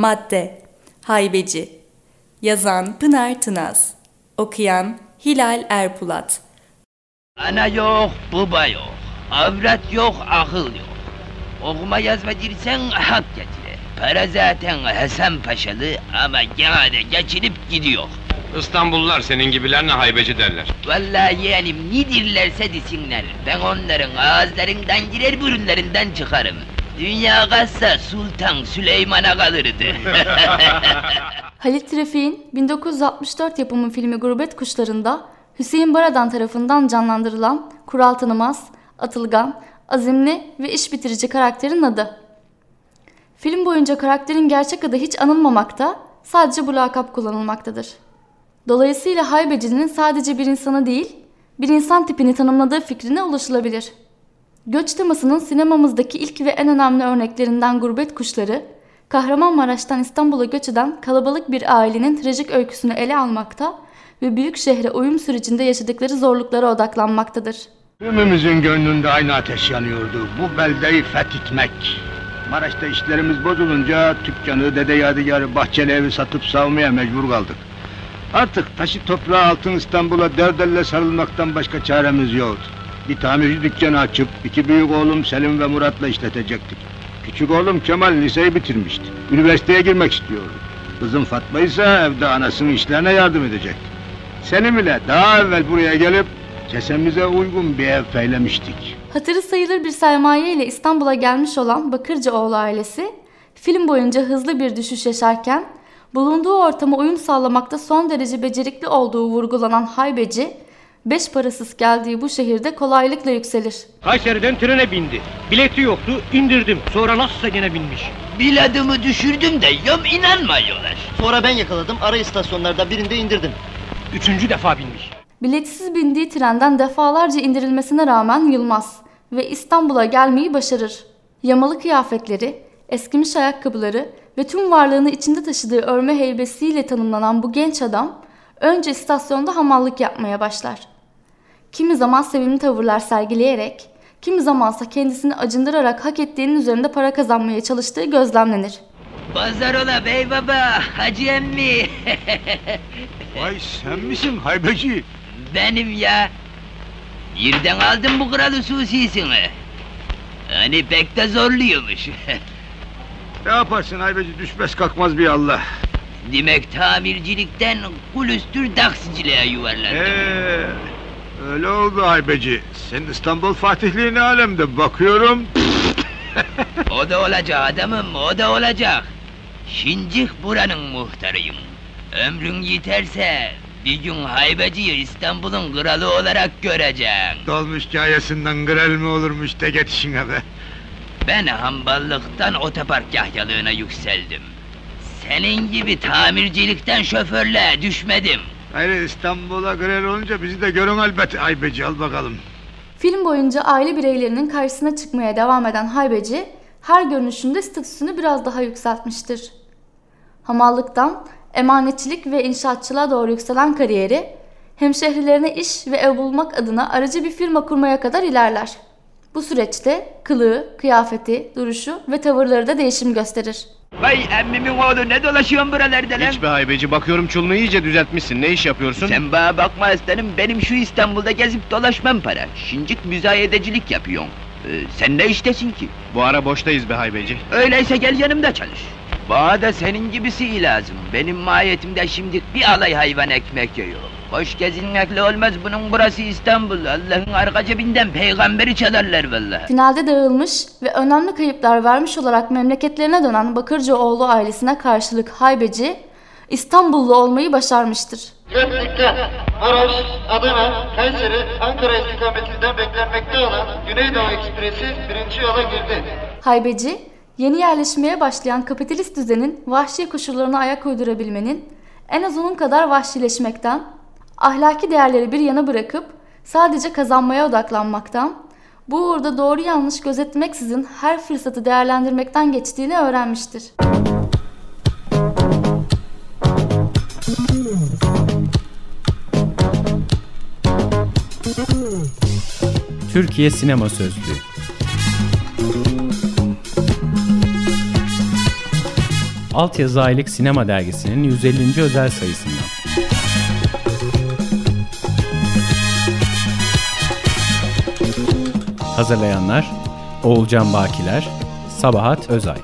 Madde Haybeci Yazan Pınar Tınaz Okuyan Hilal Erpulat Ana yok, baba yok. Avrat yok, akıl yok. Okuma yazma dirsen hak getire. Para zaten Hasan Paşalı ama gene de geçinip gidiyor. İstanbullular senin gibilerine haybeci derler. Vallahi yeğenim ne dirlerse desinler. Ben onların ağızlarından girer burunlarından çıkarım. Dünya kalsa Sultan Süleyman'a kalırdı. Halit Trafik'in 1964 yapımı filmi Gurbet Kuşları'nda Hüseyin Baradan tarafından canlandırılan kural tanımaz, atılgan, azimli ve iş bitirici karakterin adı. Film boyunca karakterin gerçek adı hiç anılmamakta, sadece bu lakap kullanılmaktadır. Dolayısıyla haybecinin sadece bir insanı değil, bir insan tipini tanımladığı fikrine ulaşılabilir. Göç temasının sinemamızdaki ilk ve en önemli örneklerinden Gurbet Kuşları, Kahramanmaraş'tan İstanbul'a göç eden kalabalık bir ailenin trajik öyküsünü ele almakta ve büyük şehre uyum sürecinde yaşadıkları zorluklara odaklanmaktadır. Tümümüzün gönlünde aynı ateş yanıyordu. Bu beldeyi fethetmek. Maraş'ta işlerimiz bozulunca dükkanı, dede yadigarı, bahçeli evi satıp savmaya mecbur kaldık. Artık taşı toprağı altın İstanbul'a derdelle sarılmaktan başka çaremiz yoktu. Bir tamirci dükkanı açıp iki büyük oğlum Selim ve Murat'la işletecektik. Küçük oğlum Kemal liseyi bitirmişti. Üniversiteye girmek istiyordu. Kızım Fatma ise evde anasının işlerine yardım edecekti. Selim ile daha evvel buraya gelip kesemize uygun bir ev peylemiştik. Hatırı sayılır bir sermaye ile İstanbul'a gelmiş olan Bakırcıoğlu ailesi, film boyunca hızlı bir düşüş yaşarken, bulunduğu ortama uyum sağlamakta son derece becerikli olduğu vurgulanan haybeci, beş parasız geldiği bu şehirde kolaylıkla yükselir. Kayseri'den trene bindi. Bileti yoktu, indirdim. Sonra nasılsa gene binmiş. Biladımı düşürdüm de yom inanmıyorlar. Sonra ben yakaladım, ara istasyonlarda birinde indirdim. Üçüncü defa binmiş. Biletsiz bindiği trenden defalarca indirilmesine rağmen yılmaz ve İstanbul'a gelmeyi başarır. Yamalı kıyafetleri, eskimiş ayakkabıları ve tüm varlığını içinde taşıdığı örme heybesiyle tanımlanan bu genç adam önce istasyonda hamallık yapmaya başlar. Kimi zaman sevimli tavırlar sergileyerek, kimi zamansa kendisini acındırarak hak ettiğinin üzerinde para kazanmaya çalıştığı gözlemlenir. Pazar ola bey baba, hacı emmi. Vay sen misin haybeci? Benim ya. Yerden aldım bu kral hususisini. Hani pek de zorluyormuş. Ne yaparsın haybeci düşmez kalkmaz bir Allah. Demek tamircilikten kulüstür taksiciliğe yuvarlandım. Ee, öyle oldu haybeci. Sen İstanbul Fatihliğine alemde bakıyorum. O da olacak adamım, o da olacak. Şincik buranın muhtarıyım. Ömrün yeterse bir gün haybeciyi İstanbul'un kralı olarak göreceksin. Dolmuş hikayesinden grel mi olurmuş de get işine be. Ben hamballıktan otopark yahyalığına yükseldim. Senin gibi tamircilikten şoförlüğe düşmedim. Hayır İstanbul'a grel olunca bizi de görün elbet haybeci al bakalım. Film boyunca aile bireylerinin karşısına çıkmaya devam eden haybeci, her görünüşünde statüsünü biraz daha yükseltmiştir. Hamallıktan emanetçilik ve inşaatçılığa doğru yükselen kariyeri, hemşehrilerine iş ve ev bulmak adına aracı bir firma kurmaya kadar ilerler. Bu süreçte kılığı, kıyafeti, duruşu ve tavırları da değişim gösterir. Vay emmimin oğlu ne dolaşıyorsun buralarda lan? Hiç be haybeci bakıyorum çulunu iyice düzeltmişsin. Ne iş yapıyorsun? Sen bana bakma aslanım, benim şu İstanbul'da gezip dolaşmam para. Şincik müzayedecilik yapıyorsun. Ee, sen ne iştesin ki? Bu ara boştayız be haybeci. Öyleyse gel yanımda çalış. Bana da senin gibisi lazım. Benim mahiyetimde şimdi bir alay hayvan ekmek yiyor. Boş gezinmekle olmaz, bunun burası İstanbul. Allah'ın arka cebinden peygamberi çalarlar vallahi. Finalde dağılmış ve önemli kayıplar vermiş olarak memleketlerine dönen Bakırcıoğlu ailesine karşılık haybeci, İstanbullu olmayı başarmıştır. Dikkat! Maraş, Adana, Kayseri, Ankara istikametinden beklenmekte olan Güneydoğu Ekspresi birinci yola girdi. Haybeci, yeni yerleşmeye başlayan kapitalist düzenin vahşi koşullarına ayak uydurabilmenin, en az onun kadar vahşileşmekten, ahlaki değerleri bir yana bırakıp sadece kazanmaya odaklanmaktan, bu uğurda doğru yanlış gözetmeksizin her fırsatı değerlendirmekten geçtiğini öğrenmiştir. Türkiye Sinema Sözlüğü Altyazı Aylık Sinema Dergisi'nin 150. özel sayısından. Hazırlayanlar Oğulcan Bakiler, Sabahat Özay